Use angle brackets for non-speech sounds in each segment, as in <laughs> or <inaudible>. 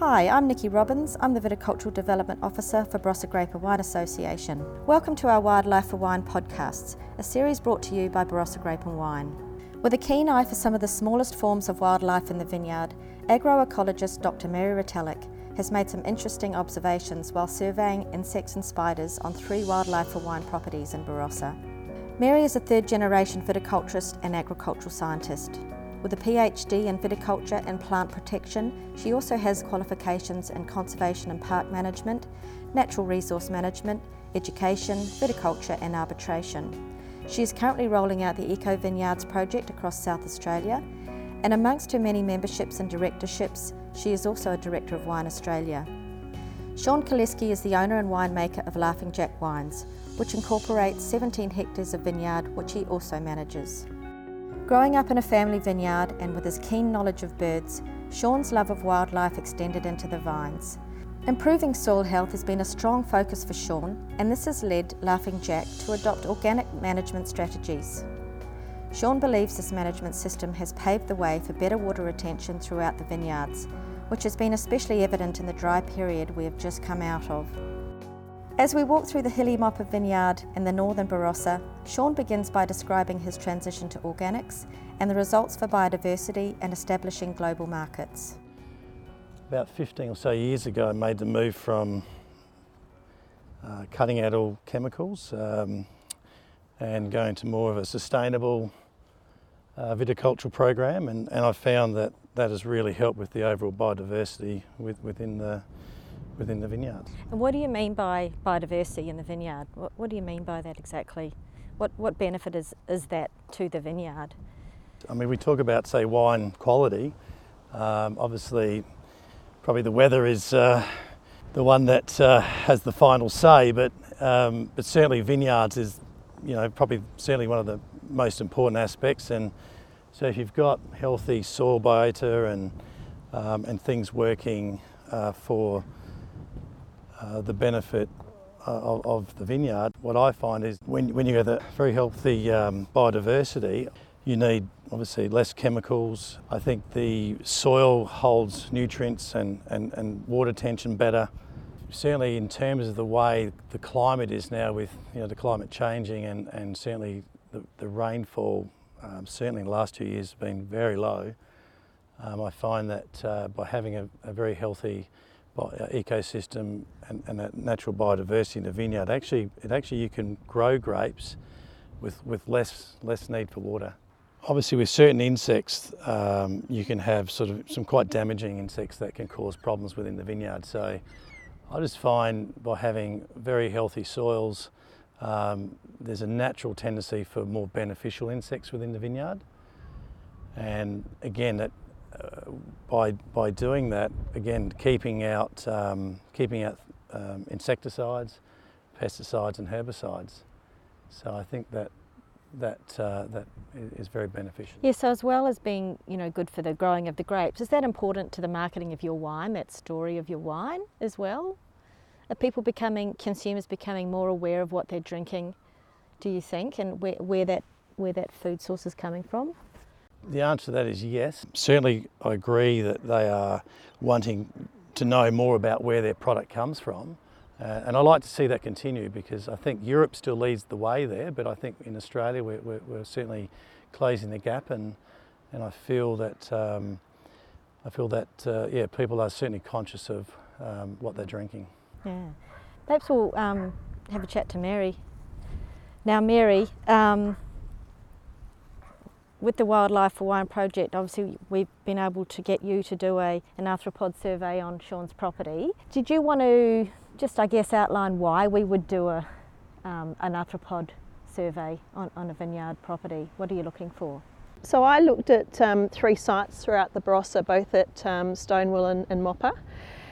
Hi, I'm Nikki Robbins. I'm the Viticultural Development Officer for Barossa Grape and Wine Association. Welcome to our Wildlife for Wine podcasts, a series brought to you by Barossa Grape and Wine. With a keen eye for some of the smallest forms of wildlife in the vineyard, agroecologist Dr. Mary Retallack has made some interesting observations while surveying insects and spiders on three Wildlife for Wine properties in Barossa. Mary is a third generation viticulturist and agricultural scientist. With a PhD in viticulture and plant protection, she also has qualifications in conservation and park management, natural resource management, education, viticulture and arbitration. She is currently rolling out the Eco Vineyards project across South Australia, and amongst her many memberships and directorships, she is also a director of Wine Australia. Sean Kalleske is the owner and winemaker of Laughing Jack Wines, which incorporates 17 hectares of vineyard, which he also manages. Growing up in a family vineyard and with his keen knowledge of birds, Sean's love of wildlife extended into the vines. Improving soil health has been a strong focus for Sean, and this has led Laughing Jack to adopt organic management strategies. Sean believes this management system has paved the way for better water retention throughout the vineyards, which has been especially evident in the dry period we have just come out of. As we walk through the hilly Moppa vineyard in the northern Barossa, Sean begins by describing his transition to organics and the results for biodiversity and establishing global markets. About 15 or so years ago, I made the move from uh, cutting out all chemicals um, and going to more of a sustainable uh, viticultural program, and, and I found that that has really helped with the overall biodiversity with, within the within the vineyard. And what do you mean by biodiversity in the vineyard? What, what do you mean by that exactly? What, what benefit is, is that to the vineyard? I mean, we talk about, say, wine quality. Um, obviously, probably the weather is uh, the one that uh, has the final say, but, um, but certainly vineyards is, you know, probably certainly one of the most important aspects. And so if you've got healthy soil biota and, um, and things working uh, for uh, the benefit uh, of, of, the vineyard, what I find is when, when you have a very healthy um, biodiversity, you need obviously less chemicals. I think the soil holds nutrients and, and, and water tension better. Certainly in terms of the way the climate is now with you know, the climate changing and, and certainly the, the rainfall um, certainly in the last two years has been very low. Um, I find that uh, by having a, a very healthy uh, ecosystem and, and that natural biodiversity in the vineyard, actually, it actually you can grow grapes with, with less, less need for water. Obviously, with certain insects, um, you can have sort of some quite damaging insects that can cause problems within the vineyard. So, I just find by having very healthy soils, um, there's a natural tendency for more beneficial insects within the vineyard. And again, that by by doing that, again, keeping out um, keeping out um, insecticides, pesticides, and herbicides. So I think that that uh, that is very beneficial. Yes. So as well as being you know good for the growing of the grapes, is that important to the marketing of your wine? That story of your wine as well. Are people becoming consumers becoming more aware of what they're drinking? Do you think, and where, where that where that food source is coming from? The answer to that is yes. Certainly, I agree that they are wanting to know more about where their product comes from. Uh, and I like to see that continue because I think Europe still leads the way there, but I think in Australia we're, we're, we're certainly closing the gap, and, and I feel that um, I feel that uh, yeah, people are certainly conscious of um, what they're drinking. Yeah, perhaps we'll um, have a chat to Mary. Now, Mary, um, with the Wildlife for Wine project, obviously we've been able to get you to do a, an arthropod survey on Sean's property. Did you want to just, I guess, outline why we would do a, um, an arthropod survey on, on a vineyard property? What are you looking for? So I looked at um, three sites throughout the Barossa, both at um, and, and Moppa,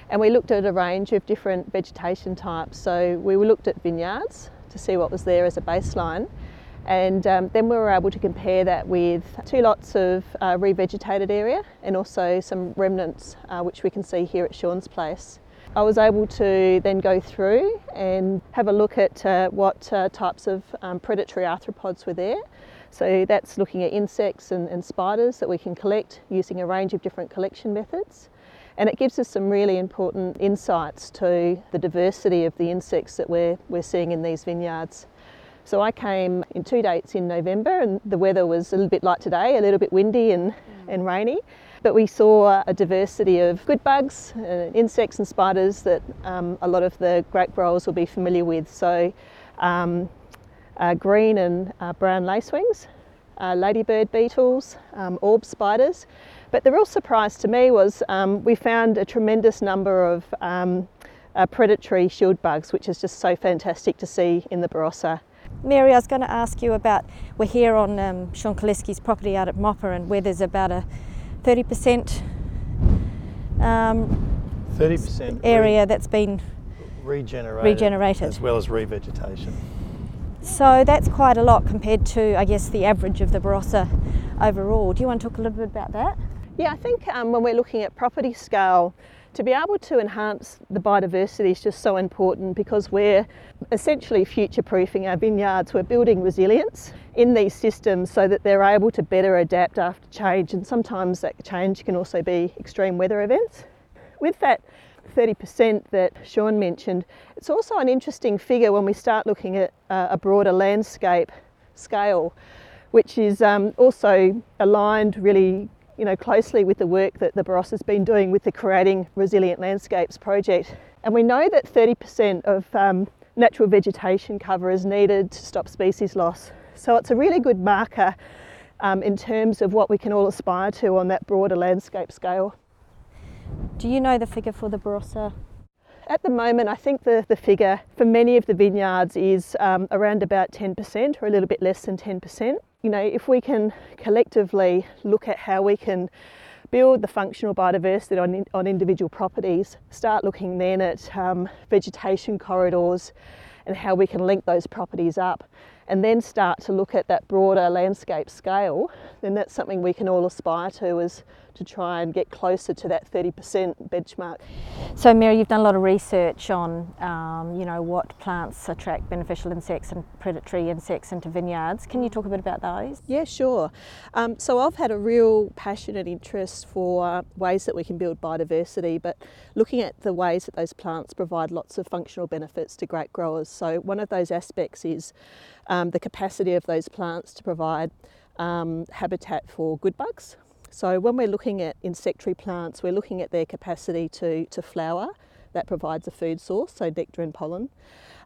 and we looked at a range of different vegetation types. So we looked at vineyards to see what was there as a baseline, and um, then we were able to compare that with two lots of uh, revegetated area and also some remnants uh, which we can see here at Sean's place. I was able to then go through and have a look at uh, what uh, types of um, predatory arthropods were there. So that's looking at insects and, and spiders that we can collect using a range of different collection methods. And it gives us some really important insights to the diversity of the insects that we're, we're seeing in these vineyards. So I came in two dates in November, and the weather was a little bit like today, a little bit windy and, and rainy. But we saw a diversity of good bugs, uh, insects, and spiders that um, a lot of the grape growers will be familiar with. So, um, uh, green and uh, brown lacewings, uh, ladybird beetles, um, orb spiders. But the real surprise to me was um, we found a tremendous number of um, uh, predatory shield bugs, which is just so fantastic to see in the Barossa. Mary, I was going to ask you about we're here on um, Sean Kalleske's property out at Moppa, and where there's about a 30% um, 30% area that's been regenerated, regenerated. as well as revegetation. So that's quite a lot compared to, I guess, the average of the Barossa overall. Do you want to talk a little bit about that? Yeah, I think um, when we're looking at property scale, to be able to enhance the biodiversity is just so important because we're essentially future proofing our vineyards. We're building resilience in these systems so that they're able to better adapt after change, and sometimes that change can also be extreme weather events. With that 30% that Sean mentioned, it's also an interesting figure when we start looking at uh, a broader landscape scale, which is um, also aligned really you know, closely with the work that the Barossa has been doing with the Creating Resilient Landscapes project. And we know that 30% of um, natural vegetation cover is needed to stop species loss. So it's a really good marker um, in terms of what we can all aspire to on that broader landscape scale. Do you know the figure for the Barossa? At the moment, I think the, the figure for many of the vineyards is um, around about 10% or a little bit less than 10% you know, if we can collectively look at how we can build the functional biodiversity on, on individual properties, start looking then at um, vegetation corridors and how we can link those properties up, and then start to look at that broader landscape scale, then that's something we can all aspire to is to try and get closer to that 30% benchmark. So, Mary, you've done a lot of research on, um, you know, what plants attract beneficial insects and predatory insects into vineyards. Can you talk a bit about those? Yeah, sure. Um, so, I've had a real passion and interest for ways that we can build biodiversity, but looking at the ways that those plants provide lots of functional benefits to grape growers. So, one of those aspects is um, the capacity of those plants to provide um, habitat for good bugs, so when we're looking at insectary plants, we're looking at their capacity to, to flower. That provides a food source, so nectar and pollen.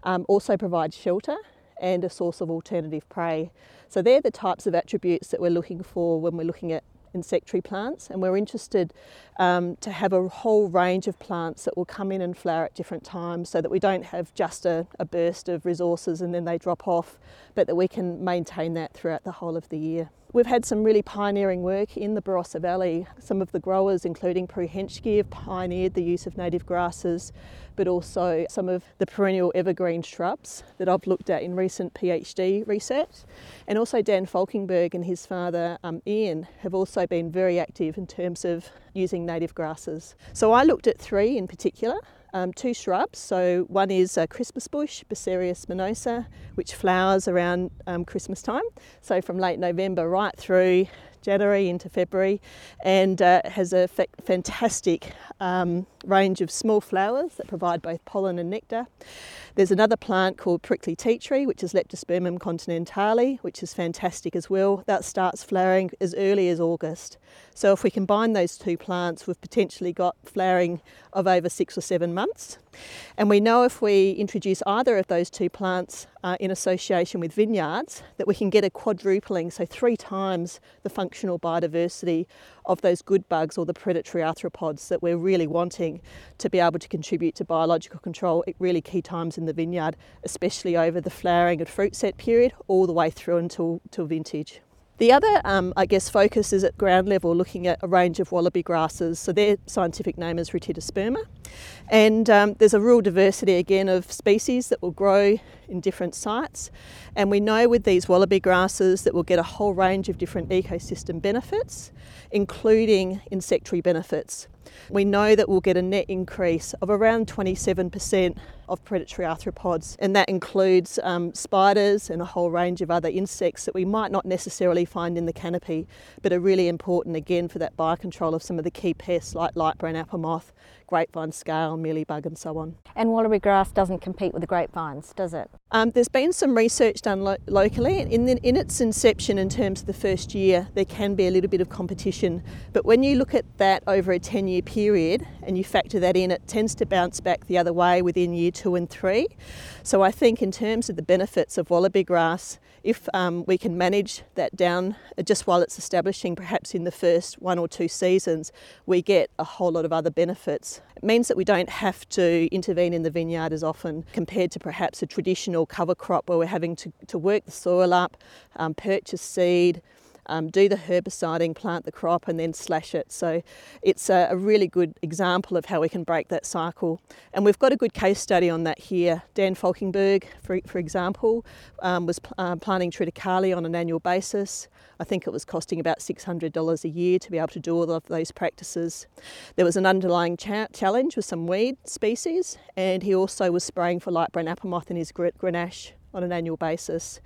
Um, also provides shelter and a source of alternative prey. So they're the types of attributes that we're looking for when we're looking at insectary plants, and we're interested um, to have a whole range of plants that will come in and flower at different times so that we don't have just a, a burst of resources and then they drop off, but that we can maintain that throughout the whole of the year. We've had some really pioneering work in the Barossa Valley. Some of the growers, including Prue Henschke, have pioneered the use of native grasses, but also some of the perennial evergreen shrubs that I've looked at in recent PhD research. And also Dan Falkenberg and his father um, Ian have also been very active in terms of using native grasses. So I looked at three in particular um, two shrubs. So one is a Christmas bush, Bursaria spinosa, which flowers around um, Christmas time. So from late November right through January into February, and uh, has a fa- fantastic um, range of small flowers that provide both pollen and nectar. There's another plant called prickly tea tree, which is Leptospermum continentale, which is fantastic as well. That starts flowering as early as August. So if we combine those two plants, we've potentially got flowering of over six or seven months. And we know if we introduce either of those two plants uh, in association with vineyards, that we can get a quadrupling, so three times the functional biodiversity of those good bugs or the predatory arthropods that we're really wanting to be able to contribute to biological control at really key times in the vineyard, especially over the flowering and fruit set period all the way through until, until vintage. The other, um, I guess, focus is at ground level looking at a range of wallaby grasses. So their scientific name is Rhytidosperma And um, there's a real diversity again of species that will grow in different sites. And we know with these wallaby grasses that we'll get a whole range of different ecosystem benefits, including insectary benefits. We know that we'll get a net increase of around 27% of predatory arthropods, and that includes um, spiders and a whole range of other insects that we might not necessarily find in the canopy, but are really important again for that biocontrol of some of the key pests like light brown apple moth, grapevine scale, mealybug, and so on. And wallaby grass doesn't compete with the grapevines, does it? Um, there's been some research done lo- locally. In, the, in its inception, in terms of the first year, there can be a little bit of competition. But when you look at that over a 10 year period and you factor that in, it tends to bounce back the other way within year two and three. So I think, in terms of the benefits of wallaby grass, if um, we can manage that down just while it's establishing, perhaps in the first one or two seasons, we get a whole lot of other benefits. It means that we don't have to intervene in the vineyard as often compared to perhaps a traditional cover crop where we're having to, to work the soil up, um, purchase seed, um, do the herbiciding, plant the crop, and then slash it. So it's a, a, really good example of how we can break that cycle. And we've got a good case study on that here. Dan Falkenberg, for, for example, um, was uh, planting triticale on an annual basis. I think it was costing about $600 a year to be able to do all of those practices. There was an underlying cha- challenge with some weed species, and he also was spraying for light brown apple moth in his grenache on an annual basis.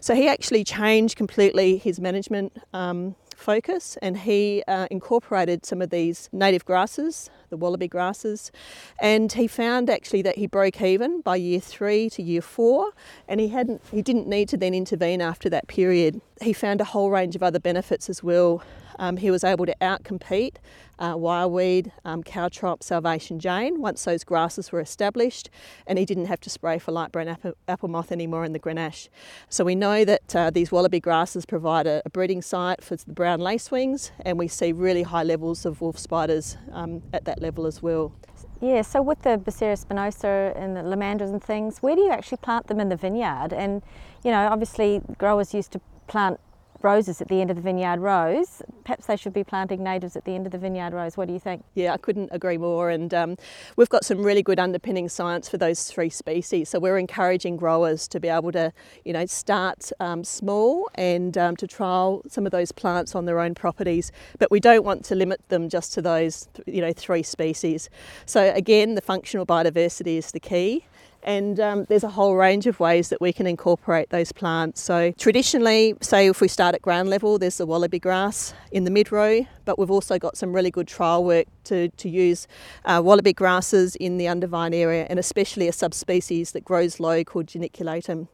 So he actually changed completely his management um, focus and he uh, incorporated some of these native grasses, the wallaby grasses, and he found actually that he broke even by year three to year four and he hadn't he didn't need to then intervene after that period. He found a whole range of other benefits as well. Um, he was able to outcompete uh, wireweed, um, caltrop, Salvation Jane once those grasses were established, and he didn't have to spray for light brown apple, apple moth anymore in the Grenache. So we know that uh, these wallaby grasses provide a, a, breeding site for the brown lacewings, and we see really high levels of wolf spiders um, at that level as well. Yeah, so with the Bursaria spinosa and the lomandras and things, where do you actually plant them in the vineyard? And, you know, obviously growers used to plant roses at the end of the vineyard rows. Perhaps they should be planting natives at the end of the vineyard rows. What do you think? Yeah, I couldn't agree more. And um, we've got some really good underpinning science for those three species. So we're encouraging growers to be able to, you know, start um, small and um, to trial some of those plants on their own properties. But we don't want to limit them just to those, you know, three species. So again, the functional biodiversity is the key and um, there's a whole range of ways that we can incorporate those plants. So traditionally, say if we start at ground level, there's the wallaby grass in the mid row, but we've also got some really good trial work to, to use uh, wallaby grasses in the undervine area and especially a subspecies that grows low called geniculatum.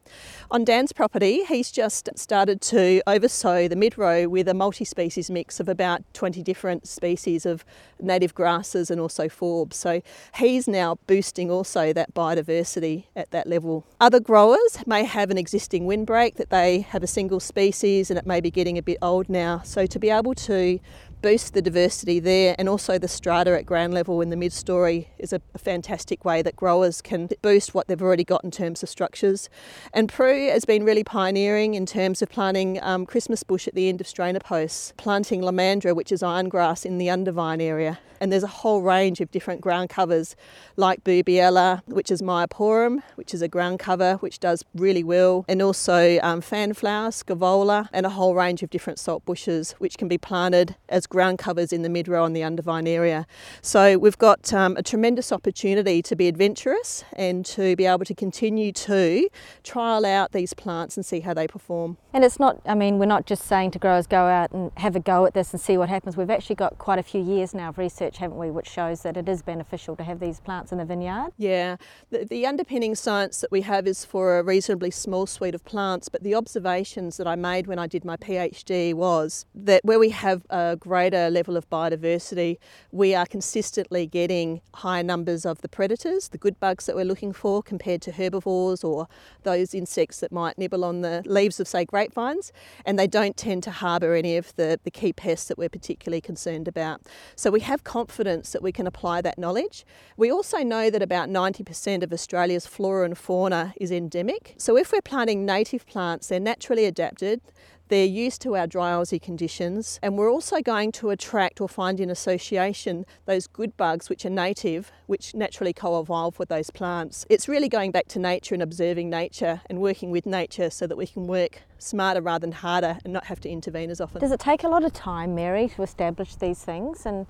On Dan's property, he's just started to oversow the mid row with a multi species mix of about 20 different species of native grasses and also forbs. So he's now boosting also that biodiversity at that level. Other growers may have an existing windbreak that they have a single species and it may be getting a bit old now. So to be able to boost the diversity there and also the strata at ground level in the mid story is a, fantastic way that growers can boost what they've already got in terms of structures. And Prue has been really pioneering in terms of planting um, Christmas bush at the end of strainer posts, planting lomandra, which is iron grass, in the undervine area. And there's a whole range of different ground covers like Boobialla, which is Myoporum, which is a ground cover which does really well, and also um, fanflower, Scaevola, and a whole range of different salt bushes which can be planted as ground covers in the mid row and the undervine area. So we've got um, a tremendous opportunity to be adventurous and to be able to continue to trial out these plants and see how they perform. And it's not, I mean, we're not just saying to growers go out and have a go at this and see what happens. We've actually got quite a few years now of research, haven't we, which shows that it is beneficial to have these plants in the vineyard. Yeah, the, the underpinning science that we have is for a reasonably small suite of plants, but the observations that I made when I did my PhD was that where we have a great greater level of biodiversity, we are consistently getting higher numbers of the predators, the good bugs that we're looking for, compared to herbivores or those insects that might nibble on the leaves of, say, grapevines. And they don't tend to harbour any of the, the key pests that we're particularly concerned about. So we have confidence that we can apply that knowledge. We also know that about 90% of Australia's flora and fauna is endemic. So if we're planting native plants, they're naturally adapted They're used to our dry Aussie conditions, and we're also going to attract or find in association those good bugs which are native, which naturally co evolve with those plants. It's really going back to nature and observing nature and working with nature so that we can work smarter rather than harder and not have to intervene as often. Does it take a lot of time, Mary, to establish these things? And,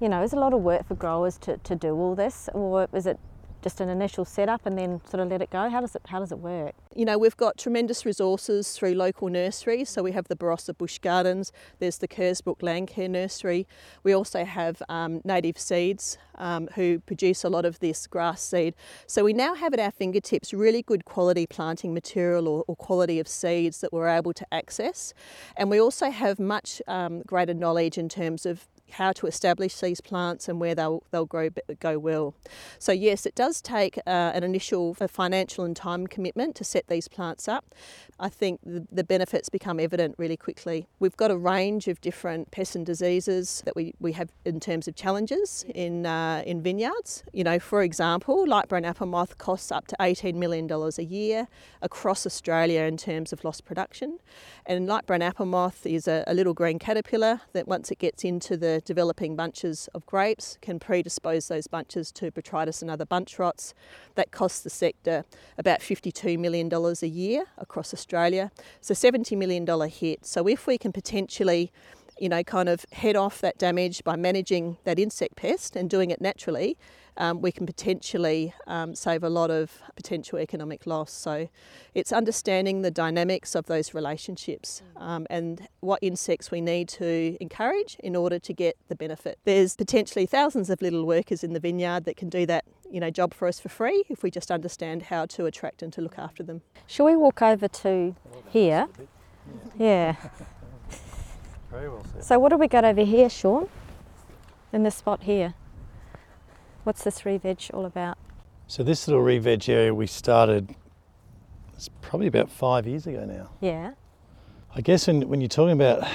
you know, is a lot of work for growers to, to do all this? Or is it just an initial setup and then sort of let it go? How does it how does it work? You know, we've got tremendous resources through local nurseries. So we have the Barossa Bush Gardens, there's the Kersbrook Landcare Nursery. We also have um, Native Seeds um, who produce a lot of this grass seed. So we now have at our fingertips really good quality planting material or, or quality of seeds that we're able to access. And we also have much um, greater knowledge in terms of how to establish these plants and where they'll, they'll grow go well. So yes, it does take uh, an initial financial and time commitment to set these plants up. I think the, the, benefits become evident really quickly. We've got a range of different pests and diseases that we, we have in terms of challenges in, uh, in vineyards. You know, for example, light brown apple moth costs up to $18 million a year across Australia in terms of lost production. And light brown apple moth is a, a little green caterpillar that once it gets into the developing bunches of grapes can predispose those bunches to botrytis and other bunch rots. That costs the sector about $52 million a year across Australia. So $70 million hit. So if we can potentially you know, kind of head off that damage by managing that insect pest and doing it naturally, um, we can potentially um, save a lot of potential economic loss. So it's understanding the dynamics of those relationships um, and what insects we need to encourage in order to get the benefit. There's potentially thousands of little workers in the vineyard that can do that you know, job for us for free if we just understand how to attract and to look after them. Shall we walk over to here? Yeah. <laughs> Very well said. So what have we got over here, Sean? In this spot here? What's this re-veg all about? So this little re-veg area we started, it's probably about five years ago now. Yeah. I guess when, when you're talking about,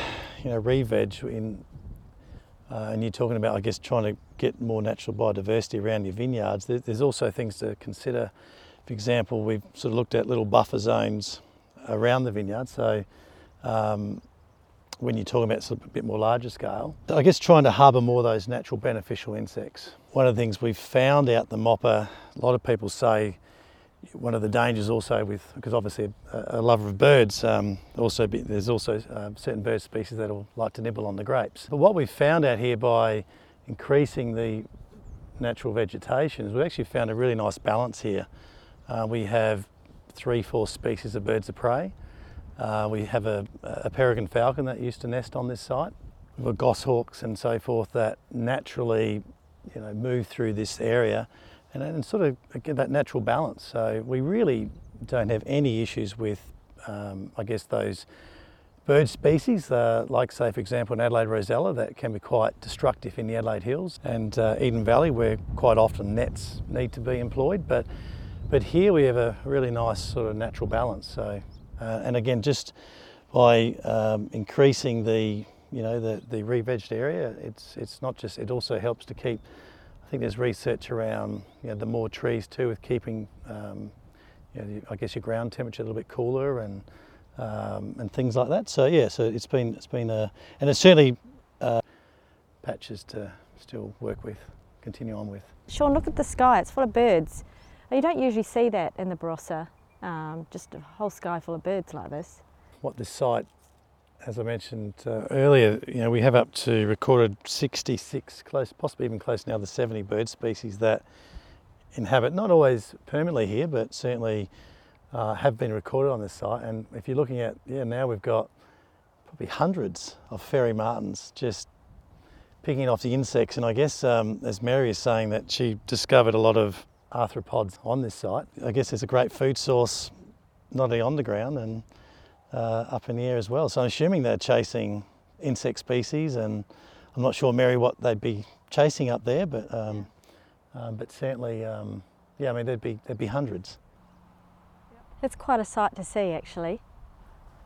you know, re-veg in, uh, and you're talking about, I guess, trying to get more natural biodiversity around your vineyards, there, there's also things to consider. For example, we've sort of looked at little buffer zones around the vineyard. So um, when you're talking about sort of a bit more larger scale. I guess trying to harbour more of those natural beneficial insects. One of the things we've found out the Moppa, a lot of people say one of the dangers also with, because obviously a, a lover of birds, um, also be, there's also uh, certain bird species that will like to nibble on the grapes. But what we've found out here by increasing the natural vegetation is we've actually found a really nice balance here. Uh, we have three, four species of birds of prey. Uh, we have a, a, peregrine falcon that used to nest on this site. We've got goshawks and so forth that naturally, you know, move through this area and, and sort of get that natural balance. So we really don't have any issues with, um, I guess, those bird species, uh, like say for example an Adelaide rosella that can be quite destructive in the Adelaide Hills and uh, Eden Valley where quite often nets need to be employed but but here we have a really nice sort of natural balance so uh, and again, just by um, increasing the you know the the re-vegged area, it's it's not just it also helps to keep. I think there's research around you know, the more trees too with keeping um, you know, I guess your ground temperature a little bit cooler and um, and things like that. So yeah, so it's been it's been a and it's certainly uh, patches to still work with, continue on with. Sean, look at the sky. It's full of birds. You don't usually see that in the Barossa um, just a whole sky full of birds like this. What this site, as I mentioned uh, earlier, you know, we have up to recorded 66, close, possibly even close now to 70 bird species that inhabit, not always permanently here, but certainly uh, have been recorded on this site. And if you're looking at, yeah, now we've got probably hundreds of fairy martins just picking off the insects. And I guess, um, as Mary is saying, that she discovered a lot of arthropods on this site. I guess there's a great food source not only on the ground and uh, up in the air as well. So I'm assuming they're chasing insect species, and I'm not sure, Mary, what they'd be chasing up there, but um, um, but certainly, um, yeah, I mean there'd be there'd be hundreds. It's quite a sight to see, actually.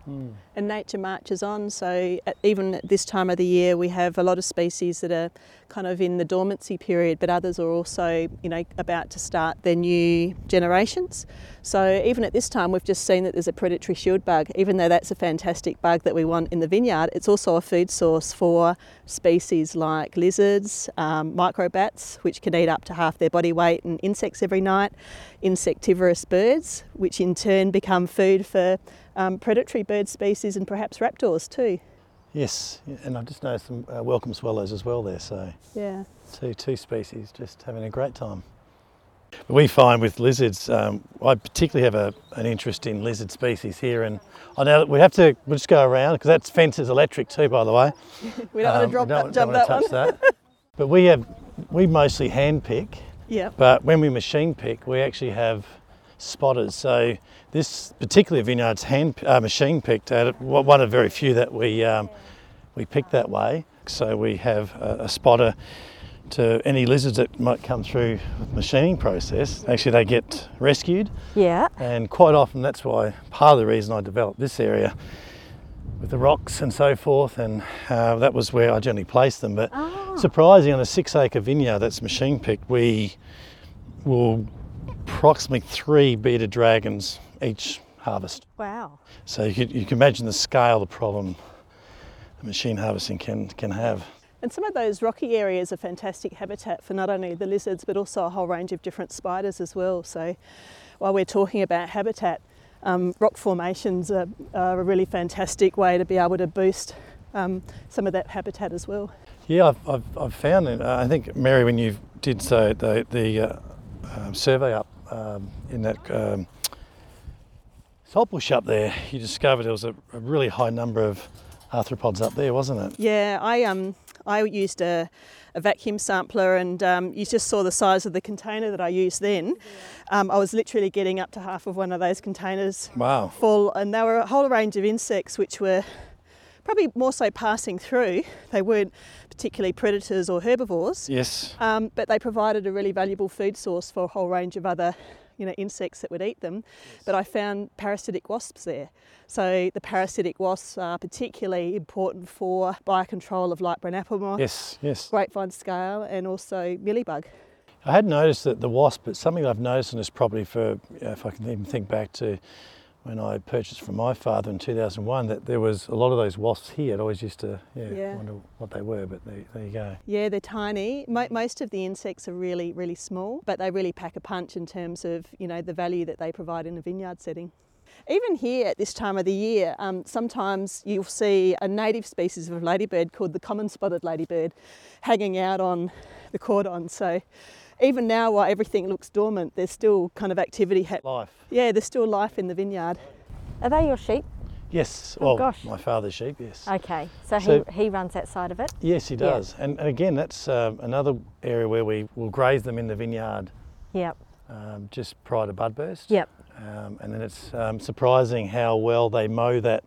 And nature marches on. So at, even at this time of the year, we have a lot of species that are kind of in the dormancy period, but others are also, you know, about to start their new generations. So even at this time, we've just seen that there's a predatory shield bug. Even though that's a fantastic bug that we want in the vineyard, it's also a food source for species like lizards, um, microbats, which can eat up to half their body weight, and insects every night, insectivorous birds, which in turn become food for um, predatory bird species and perhaps raptors too. Yes, and I've just noticed some uh, welcome swallows as well there. So Yeah. two two species just having a great time. We find with lizards, um, I particularly have a, an interest in lizard species here, and I know that we have to we'll just go around because that fence is electric too, by the way. <laughs> We don't want Um, to drop that, jump that one. touch that. but we have we mostly hand pick, <laughs> Yeah. but when we machine pick, we actually have spotters. So this particular vineyard's hand uh, machine picked at one of very few that we um, we pick that way. So we have a, a spotter to any lizards that might come through the machining process. Actually, they get rescued, Yeah. and quite often that's why part of the reason I developed this area with the rocks and so forth, and uh, that was where I generally placed them. But surprising, on a six-acre vineyard that's machine picked, we will approximately three bearded dragons each harvest. Wow. So you can, you can imagine the scale of the problem machine harvesting can can have. And some of those rocky areas are fantastic habitat for not only the lizards but also a whole range of different spiders as well. So while we're talking about habitat, um, rock formations are, are a really fantastic way to be able to boost um, some of that habitat as well. Yeah, I've, I've, I've found it. Uh, I think Mary, when you did so the the uh, um, survey up um, in that um, salt bush up there, you discovered there was a, a really high number of arthropods up there, wasn't it? Yeah, I um I used a, a vacuum sampler, and um, you just saw the size of the container that I used then. Um, I was literally getting up to half of one of those containers Wow. full, and there were a whole range of insects which were probably more so passing through. They weren't particularly predators or herbivores, Yes. um, but they provided a really valuable food source for a whole range of other you know, insects that would eat them. But I found parasitic wasps there. So the parasitic wasps are particularly important for biocontrol of light brown apple moth, Yes. Yes. grapevine scale, and also mealybug. I had noticed that the wasp, but something I've noticed on this property for, if I can even think back to when I purchased from my father in 2001, that there was a lot of those wasps here. I'd always used to yeah, Yeah. wonder what they were, but there, there you go. Yeah, they're tiny. Mo- most of the insects are really, really small, but they really pack a punch in terms of you know the value that they provide in a vineyard setting. Even here at this time of the year, um, sometimes you'll see a native species of ladybird called the common spotted ladybird hanging out on the cordon. So even now, while everything looks dormant, there's still kind of activity happening. Life. Yeah, there's still life in the vineyard. Are they your sheep? Yes. Oh, Well, gosh. my father's sheep. Yes. Okay. So, So- he, he runs that side of it? Yes, he Yeah. does. And, and again, that's um, another area where we will graze them in the vineyard Yep. um, just prior to bud burst. Yep. Um, and then it's um, surprising how well they mow that.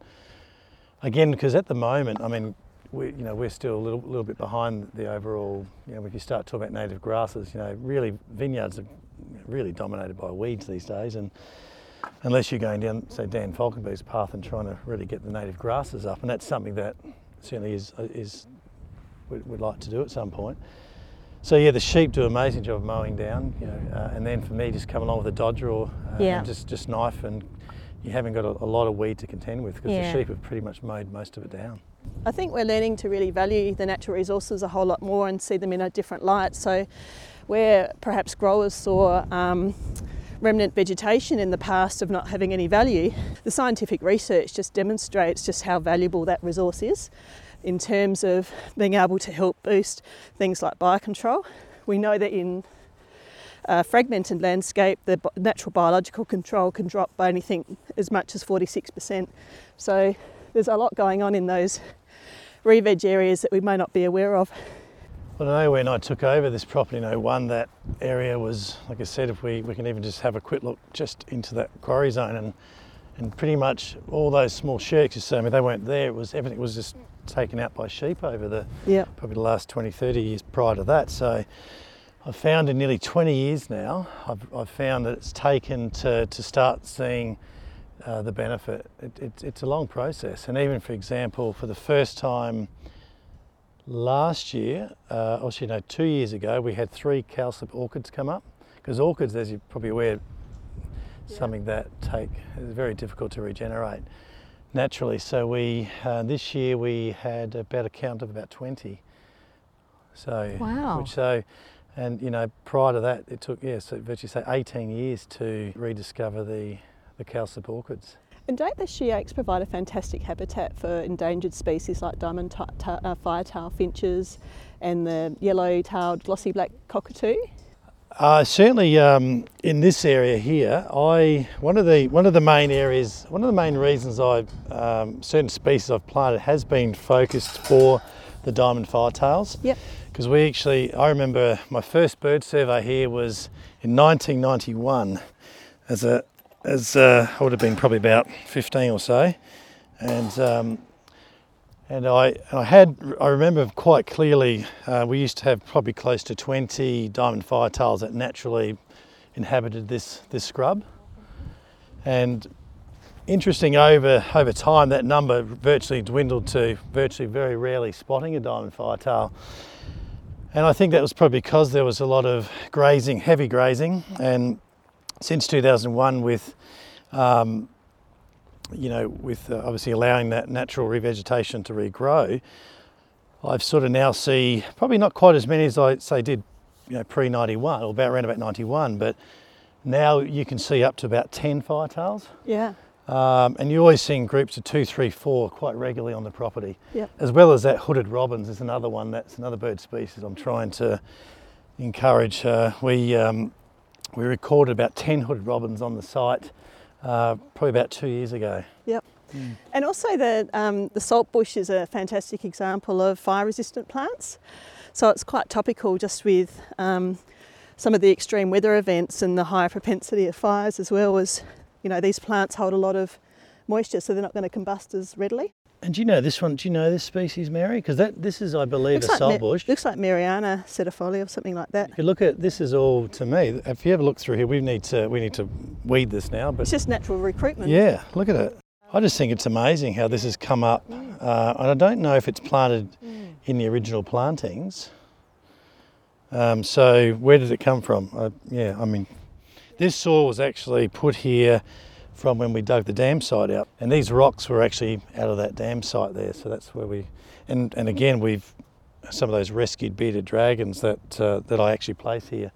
Again, because at the moment, I mean, we, you know, we're still a little, little bit behind the overall. You know, if you start talking about native grasses, you know, really vineyards are really dominated by weeds these days, and unless you're going down, say, Dan Falkenberg's path and trying to really get the native grasses up, and that's something that certainly is is we'd, we'd like to do at some point. So yeah, the sheep do an amazing job of mowing down, you know, uh, and then for me, just come along with a dodger or uh, Yeah. just just knife, and you haven't got a, a lot of weed to contend with because Yeah. the sheep have pretty much mowed most of it down. I think we're learning to really value the natural resources a whole lot more and see them in a different light. So, where perhaps growers saw um, remnant vegetation in the past of not having any value, the scientific research just demonstrates just how valuable that resource is in terms of being able to help boost things like biocontrol. We know that in a fragmented landscape, the natural biological control can drop by anything as much as 46%. So there's a lot going on in those re-veg areas that we may not be aware of. I know when I took over this property in 01, that area was, like I said, if we, we can even just have a quick look just into that quarry zone and and pretty much all those small shirks you see, I mean, they weren't there. It was everything was just taken out by sheep over the Yeah. probably the last 20, 30 years prior to that. So I've found in nearly 20 years now, I've, I've found that it's taken to, to start seeing uh, the benefit. It, it, it's a long process, and even for example, for the first time last year, uh, actually no, two years ago, we had three cowslip orchids come up because orchids, as you're probably aware, Yeah. something that take is very difficult to regenerate naturally. So we uh, this year we had about a count of about 20. So Wow. which so and you know prior to that it took yes so virtually say 18 years to rediscover the the cowslip orchids. And don't the sheoaks provide a fantastic habitat for endangered species like diamond ta- ta- uh, firetail finches and the yellow-tailed glossy black cockatoo? Uh, certainly, um, in this area here, I one of the one of the main areas, one of the main reasons I um, certain species I've planted has been focused for the diamond firetails. Yep. Because we actually, I remember my first bird survey here was in 1991, as a as uh, I would have been probably about 15 or so, and um, and I, I had, I remember quite clearly, uh, we used to have probably close to 20 diamond firetails that naturally inhabited this, this scrub. And interesting over, over time, that number virtually dwindled to virtually very rarely spotting a diamond firetail. And I think that was probably because there was a lot of grazing, heavy grazing. And since 2001 with um, you know, with uh, obviously allowing that natural revegetation to regrow, I've sort of now see probably not quite as many as I say did, you know, pre 91 or about around about 91, but now you can see up to about 10 firetails. Yeah. Um, and you're always seeing groups of two, three, four quite regularly on the property. Yep. As well as that hooded robins is another one that's another bird species I'm trying to encourage. Uh, we, um, we recorded about 10 hooded robins on the site uh, probably about two years ago. Yep. And also the um, the salt bush is a fantastic example of fire resistant plants. So it's quite topical just with um, some of the extreme weather events and the higher propensity of fires as well as you know these plants hold a lot of moisture so they're not going to combust as readily. And do you know this one? Do you know this species, Mary? Because that this is, I believe, Looks a like, Ma- bush. looks like Maireana sedifolia or something like that. If you look at this, is all to me. If you ever look through here, we need to we need to weed this now. But It's just natural recruitment. yeah, look at it. I just think it's amazing how this has come up, uh, and I don't know if it's planted in the original plantings. Um, so where did it come from? Uh, yeah, I mean, this soil was actually put here from when we dug the dam site out, and these rocks were actually out of that dam site there. So that's where we, and and again we've some of those rescued bearded dragons that uh, that I actually place here.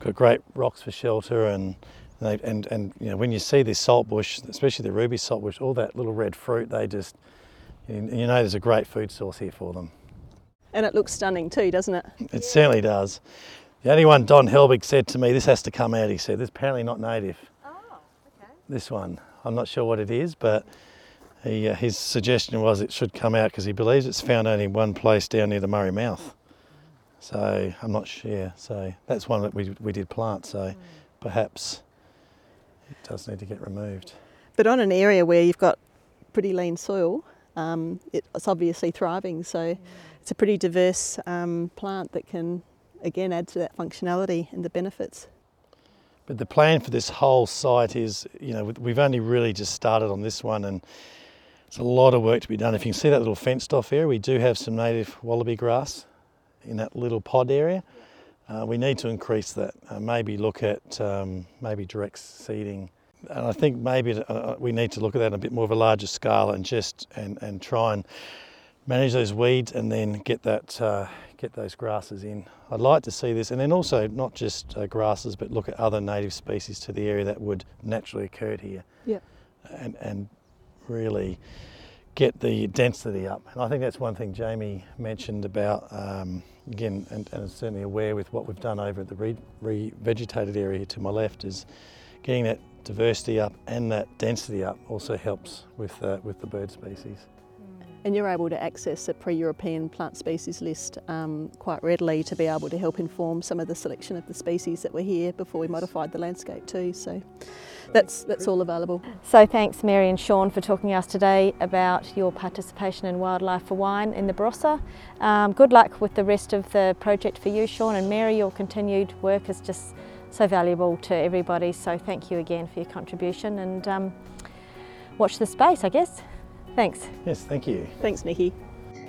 Got great rocks for shelter and. They, and and you know when you see this salt bush, especially the ruby salt bush, all that little red fruit, they just you you know there's a great food source here for them. And it looks stunning too, doesn't it? It certainly does. The only one Don Helbig said to me, this has to come out. He said, "This is apparently not native." This one, I'm not sure what it is, but he, uh, his suggestion was it should come out because he believes it's found only one place down near the Murray Mouth. So I'm not sure. So that's one that we we did plant. So perhaps it does need to get removed. But on an area where you've got pretty lean soil, um, it's obviously thriving. So it's a pretty diverse um, plant that can, again, add to that functionality and the benefits. But the plan for this whole site is, you know, we've only really just started on this one and it's a lot of work to be done. If you can see that little fenced off area, we do have some native wallaby grass in that little pod area. Uh, we need to increase that. Uh, maybe look at um, maybe direct seeding. And I think maybe uh, we need to look at that on a bit more of a larger scale and just and, and try and manage those weeds and then get that uh, get those grasses in. I'd like to see this, and then also not just uh, grasses, but look at other native species to the area that would naturally occur here, Yep. and and really get the density up. And I think that's one thing Jamie mentioned about um, again, and, and is certainly aware with what we've done over at the re- re-vegetated area to my left is getting that diversity up and that density up also helps with uh, with the bird species. And you're able to access a pre-European plant species list um, quite readily to be able to help inform some of the selection of the species that were here before we modified the landscape too. So that's that's all available. So thanks Mary and Sean for talking to us today about your participation in Wildlife for Wine in the Barossa. Um, good luck with the rest of the project for you Sean and Mary. Your continued work is just so valuable to everybody so thank you again for your contribution and um, watch the space, I guess. Thanks. Yes, thank you. Thanks, Nikki.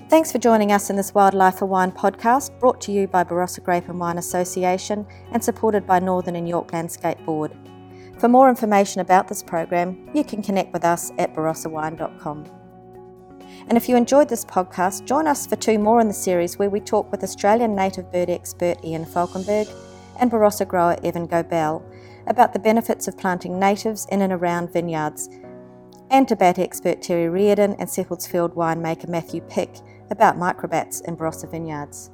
Thanks for joining us in this Wildlife for Wine podcast, brought to you by Barossa Grape and Wine Association and supported by Northern and Yorke Landscape Board. For more information about this program, you can connect with us at barossawine.com. And if you enjoyed this podcast, join us for two more in the series where we talk with Australian native bird expert Ian Falkenberg and Barossa grower Evan Gobel about the benefits of planting natives in and around vineyards, and to bat expert Terry Reardon and Seppeltsfield winemaker Matthew Pick about microbats in Barossa vineyards.